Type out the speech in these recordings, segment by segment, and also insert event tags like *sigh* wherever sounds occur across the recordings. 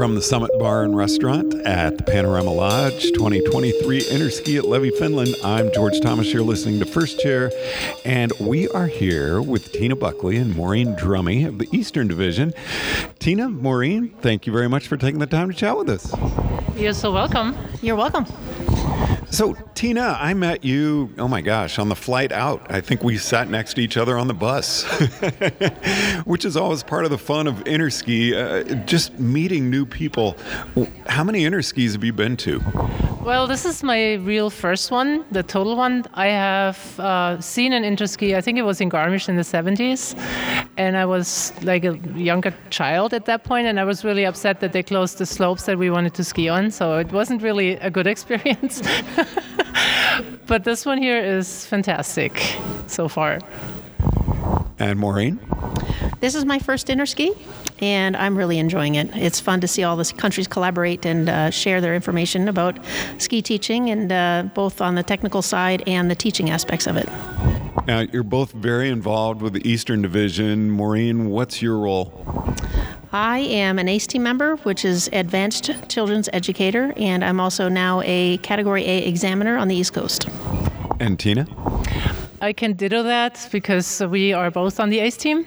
From the Summit Bar and Restaurant at the Panorama Lodge 2023 Interski at Levi, Finland, I'm George Thomas. You're listening to First Chair, and we are here with Tina Buckley and Maureen Drummey of the Eastern Division. Tina, Maureen, thank you very much for taking the time to chat with us. You're so welcome. You're welcome. So, Tina, I met you, oh my gosh, on the flight out. I think we sat next to each other on the bus, *laughs* which is always part of the fun of interski, uh, just meeting new people. How many interskis have you been to? Well, this is my real first one, the total one. I have uh, seen an interski, I think it was in Garmisch in the 70s, and I was like a younger child at that point, and I was really upset that they closed the slopes that we wanted to ski on, so it wasn't really a good *laughs* experience. but this one here is fantastic so far. And Maureen? This is my first interski, and I'm really enjoying it. It's fun to see all the countries collaborate and uh, share their information about ski teaching, and uh, both on the technical side and the teaching aspects of it. Now, you're both very involved with the Eastern Division. Maureen, what's your role? I am an ACE team member, which is Advanced Children's Educator, and I'm also now a Category A examiner on the East Coast. And Tina? I can ditto that because we are both on the ACE team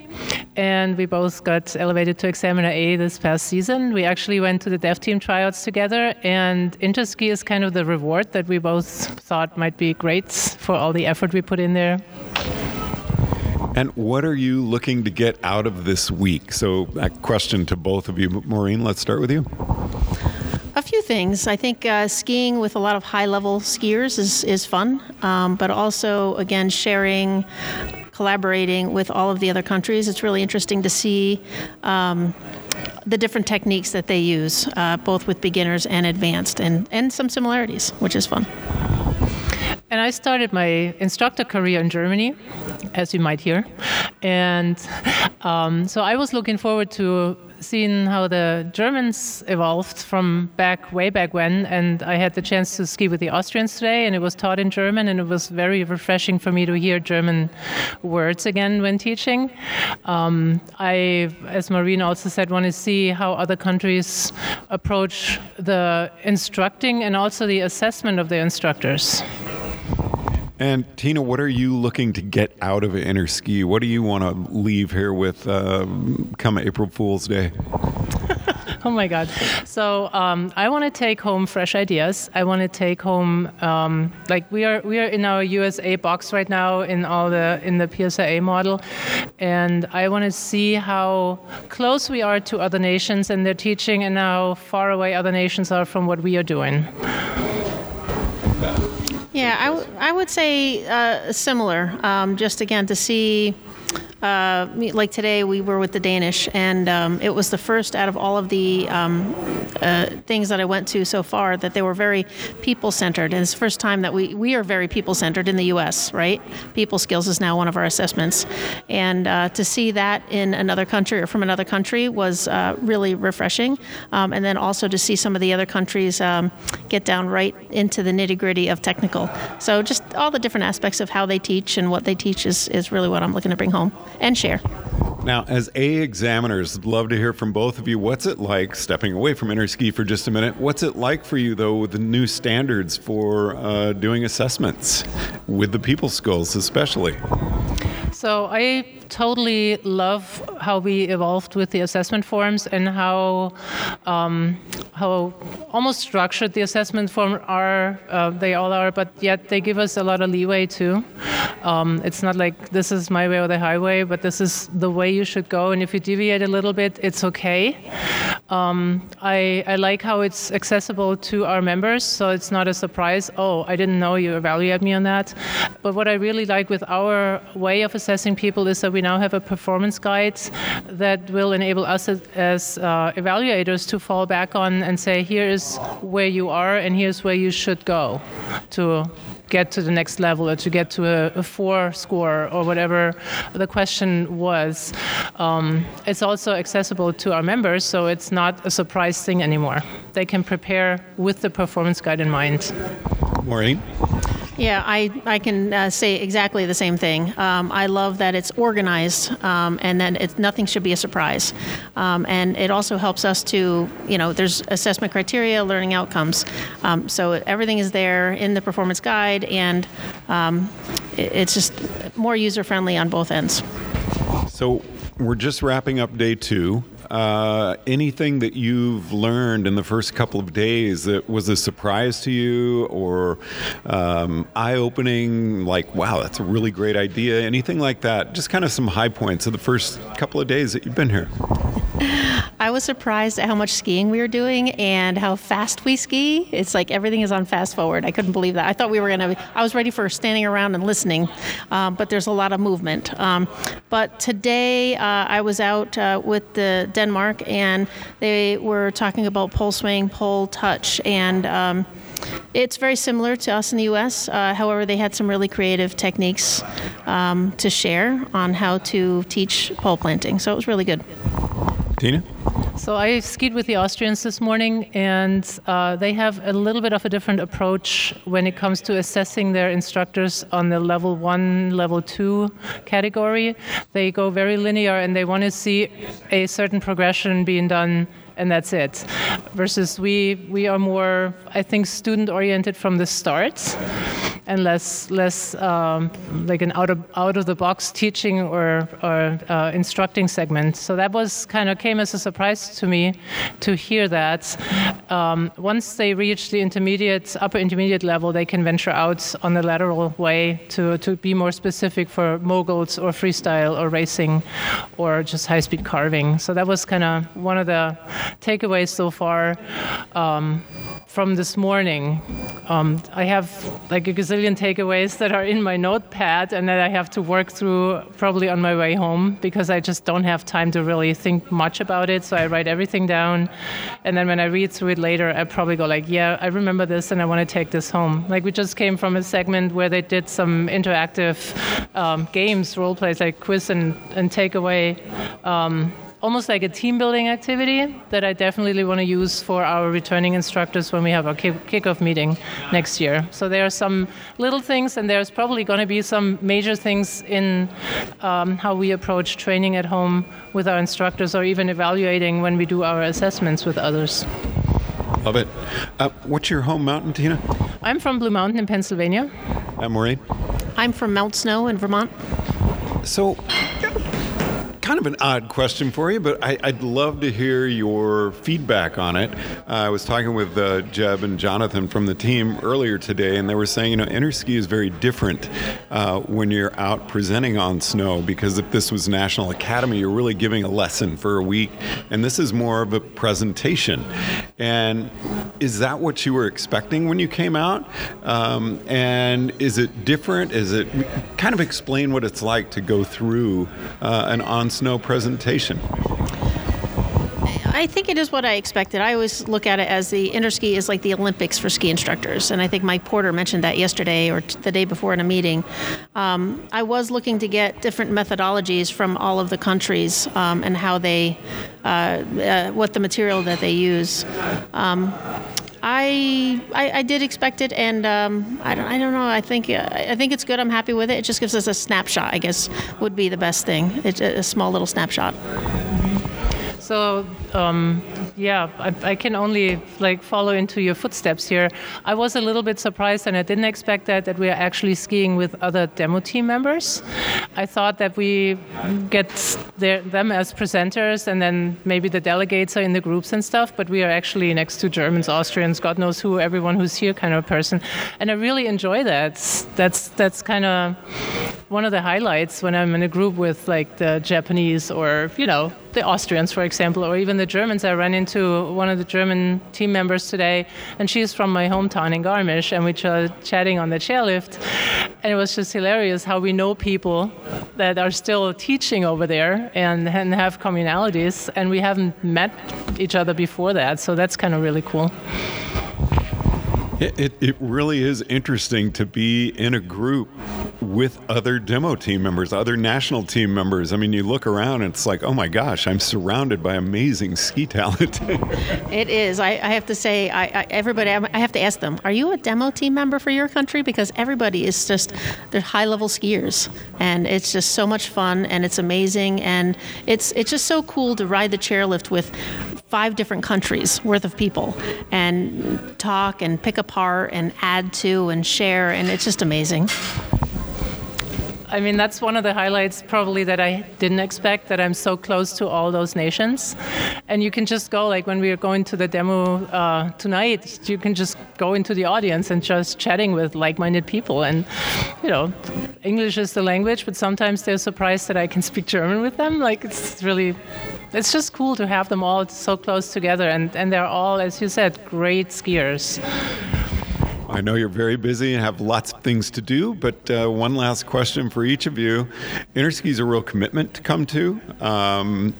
and we both got elevated to Examiner A this past season. We actually went to the dev team tryouts together, and Interski is kind of the reward that we both thought might be great for all the effort we put in there. And what are you looking to get out of this week? So, a question to both of you. Maureen, let's start with you. A few things. I think uh, skiing with a lot of high level skiers is, is fun, um, but also, again, sharing, collaborating with all of the other countries. It's really interesting to see. Um, the different techniques that they use, uh, both with beginners and advanced, and, and some similarities, which is fun. And I started my instructor career in Germany, as you might hear. And um, so I was looking forward to seeing how the Germans evolved from back, way back when. And I had the chance to ski with the Austrians today, and it was taught in German, and it was very refreshing for me to hear German words again when teaching. Um, I, as Maureen also said, want to see how other countries approach the instructing and also the assessment of their instructors. And Tina, what are you looking to get out of Interski? What do you want to leave here with uh, come April Fool's Day? *laughs* oh my God! So um, I want to take home fresh ideas. I want to take home um, like we are we are in our USA box right now in all the in the PSIA model, and I want to see how close we are to other nations and their teaching, and how far away other nations are from what we are doing. Yeah, I, w- I would say uh, similar. Um, just again to see uh, like today we were with the Danish, and um, it was the first out of all of the um, uh, things that I went to so far that they were very people centered. And it's the first time that we, we are very people centered in the US, right? People skills is now one of our assessments. And uh, to see that in another country or from another country was uh, really refreshing. Um, and then also to see some of the other countries um, get down right into the nitty gritty of technical. So just all the different aspects of how they teach and what they teach is, is really what I'm looking to bring home and share. Now, as A examiners, love to hear from both of you. What's it like, stepping away from interski for just a minute, what's it like for you, though, with the new standards for uh, doing assessments, with the people skills especially? So I totally love how we evolved with the assessment forms and how um, how almost structured the assessment form are. Uh, they all are, but yet they give us a lot of leeway too. Um, it's not like this is my way or the highway, but this is the way you should go. And if you deviate a little bit, it's okay. Um, I, I like how it's accessible to our members, so it's not a surprise. Oh, I didn't know you evaluate me on that. But what I really like with our way of assessing people is that we now have a performance guide that will enable us as, as uh, evaluators to fall back on and say, here is where you are and here's where you should go to get to the next level or to get to a, a four score or whatever the question was. Um, it's also accessible to our members, so it's not a surprise thing anymore. They can prepare with the performance guide in mind. Maureen? Yeah, I, I can uh, say exactly the same thing. Um, I love that it's organized um, and that it, nothing should be a surprise. Um, and it also helps us to, you know, there's assessment criteria, learning outcomes. Um, so everything is there in the performance guide, and um, it, it's just more user friendly on both ends. So we're just wrapping up day two. Uh, anything that you've learned in the first couple of days that was a surprise to you or um, eye opening, like, wow, that's a really great idea? Anything like that? Just kind of some high points of the first couple of days that you've been here. I was surprised at how much skiing we were doing and how fast we ski. It's like everything is on fast forward. I couldn't believe that. I thought we were going to, I was ready for standing around and listening, um, but there's a lot of movement. Um, but today uh, I was out uh, with the Denmark and they were talking about pole swing, pole touch, and um, it's very similar to us in the U.S. Uh, however, they had some really creative techniques um, to share on how to teach pole planting. So it was really good. Tina? So I skied with the Austrians this morning, and uh, they have a little bit of a different approach when it comes to assessing their instructors on the level one, level two category. They go very linear, and they want to see a certain progression being done and that's it. Versus we we are more, I think, student oriented from the start and less less um, like an out of out of the box teaching or or uh, instructing segment. So that was kind of came as a surprise to me to hear that. Um, once they reach the intermediate upper intermediate level, they can venture out on the lateral way to to be more specific for moguls or freestyle or racing or just high speed carving. So that was kind of one of the takeaways so far. Um, from this morning. Um, I have like a gazillion takeaways that are in my notepad and that I have to work through probably on my way home because I just don't have time to really think much about it. So I write everything down. And then when I read through it later, I probably go like, yeah, I remember this and I want to take this home. Like we just came from a segment where they did some interactive um, games, role plays like quiz and, and takeaway. Um, almost like a team building activity that I definitely want to use for our returning instructors when we have our kickoff meeting next year. So there are some little things, and there's probably going to be some major things in um, how we approach training at home with our instructors or even evaluating when we do our assessments with others. Love it. Uh, what's your home mountain, Tina? I'm from Blue Mountain in Pennsylvania. I'm Maureen? I'm from Mount Snow in Vermont. So, kind of an odd question for you, but I, would love to hear your feedback on it. Uh, I was talking with uh, Jeb and Jonathan from the team earlier today, and they were saying, you know, interski is very different uh, when you're out presenting on snow because if this was National Academy, you're really giving a lesson for a week, and this is more of a presentation. And is that what you were expecting when you came out? Um, and is it different? Is it kind of explain what it's like to go through uh, an on snow presentation? I think it is what I expected. I always look at it as the interski is like the Olympics for ski instructors, and I think Mike Porter mentioned that yesterday or t- the day before in a meeting. Um, I was looking to get different methodologies from all of the countries um, and how they, uh, uh, what the material that they use. Um, I, I, I did expect it, and um, I don't I don't know. I think uh, I think it's good. I'm happy with it. It just gives us a snapshot. I guess would be the best thing. It's a small little snapshot. So um, yeah, I, I, can only like follow into your footsteps here. I was a little bit surprised, and I didn't expect that that we are actually skiing with other demo team members. I thought that we get their, them as presenters, and then maybe the delegates are in the groups and stuff. But we are actually next to Germans, Austrians, God knows who, everyone who's here, kind of person. And I really enjoy that. That's that's kind of one of the highlights when I'm in a group with like the Japanese or you know the Austrians, for example, or even the Germans. I ran into one of the German team members today, and she's from my hometown in Garmisch, and we were chatting on the chairlift. And it was just hilarious how we know people that are still teaching over there and, and have communalities, and we haven't met each other before that. So that's kind of really cool. It, it, it, really is interesting to be in a group with other demo team members, other national team members. I mean, you look around and it's like, oh my gosh, I'm surrounded by amazing ski *laughs* talent. it is. I, I, have to say, I, I, everybody, I have to ask them, are you a demo team member for your country? Because everybody is just, they're high level skiers. And it's just so much fun and it's amazing. And it's, it's just so cool to ride the chairlift with five different countries worth of people and talk and pick apart and add to and share. And it's just amazing. I mean, that's one of the highlights probably that I didn't expect that I'm so close to all those nations. And you can just go, like when we are going to the demo uh, tonight, you can just go into the audience and just chatting with like minded people. And, you know, English is the language, but sometimes they're surprised that I can speak German with them. Like, it's really, it's just cool to have them all so close together. And, and they're all, as you said, great skiers. I know you're very busy and have lots of things to do, but uh, one last question for each of you. Interski is a real commitment to come to. Um,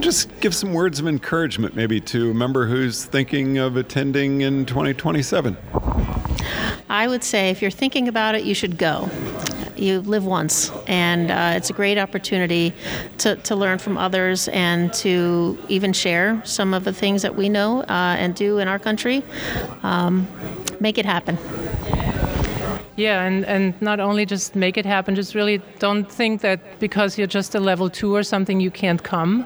just give some words of encouragement, maybe, to a member who's thinking of attending in 2027. I would say if you're thinking about it, you should go you live once, and uh, it's a great opportunity to, to learn from others and to even share some of the things that we know uh, and do in our country. Um, make it happen. Yeah, and, and not only just make it happen, just really don't think that because you're just a level two or something, you can't come.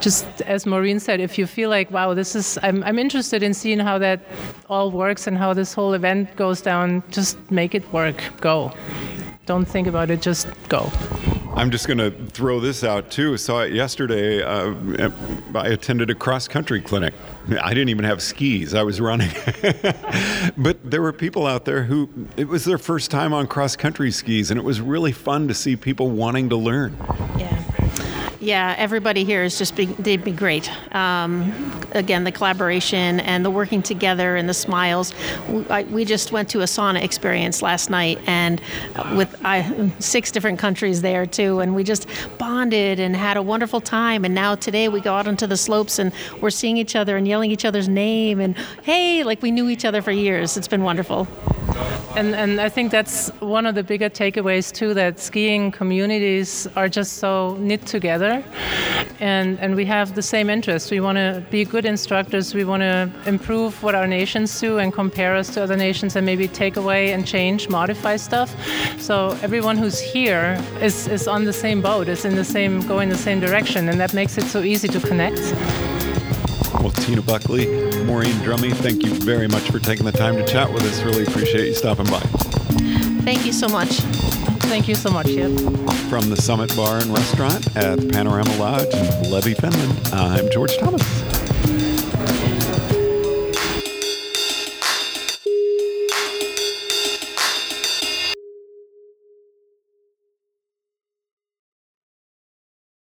Just as Maureen said, if you feel like, wow, this is, I'm, I'm interested in seeing how that all works and how this whole event goes down, just make it work. Go. Don't think about it, just go. I'm just going to throw this out too. Saw it yesterday. Uh, I attended a cross country clinic. I didn't even have skis. I was running. *laughs* but there were people out there who it was their first time on cross country skis, and it was really fun to see people wanting to learn. Yeah. Yeah, everybody here is just be, they'd be great. Um, again, the collaboration and the working together and the smiles. We, I, we just went to a sauna experience last night, and with I, six different countries there too, and we just bonded and had a wonderful time. And now today we go out onto the slopes and we're seeing each other and yelling each other's name and hey, like we knew each other for years. It's been wonderful. And, and I think that's one of the bigger takeaways too that skiing communities are just so knit together and, and we have the same interest. We want to be good instructors, we want to improve what our nations do and compare us to other nations and maybe take away and change, modify stuff. So everyone who's here is, is on the same boat, is in the same, going the same direction, and that makes it so easy to connect. Well, Tina Buckley, Maureen Drummey, thank you very much for taking the time to chat with us. Really appreciate you stopping by. Thank you so much. Thank you so much. From the Summit Bar and Restaurant at the Panorama Lodge in Levi, Finland, I'm George Thomas.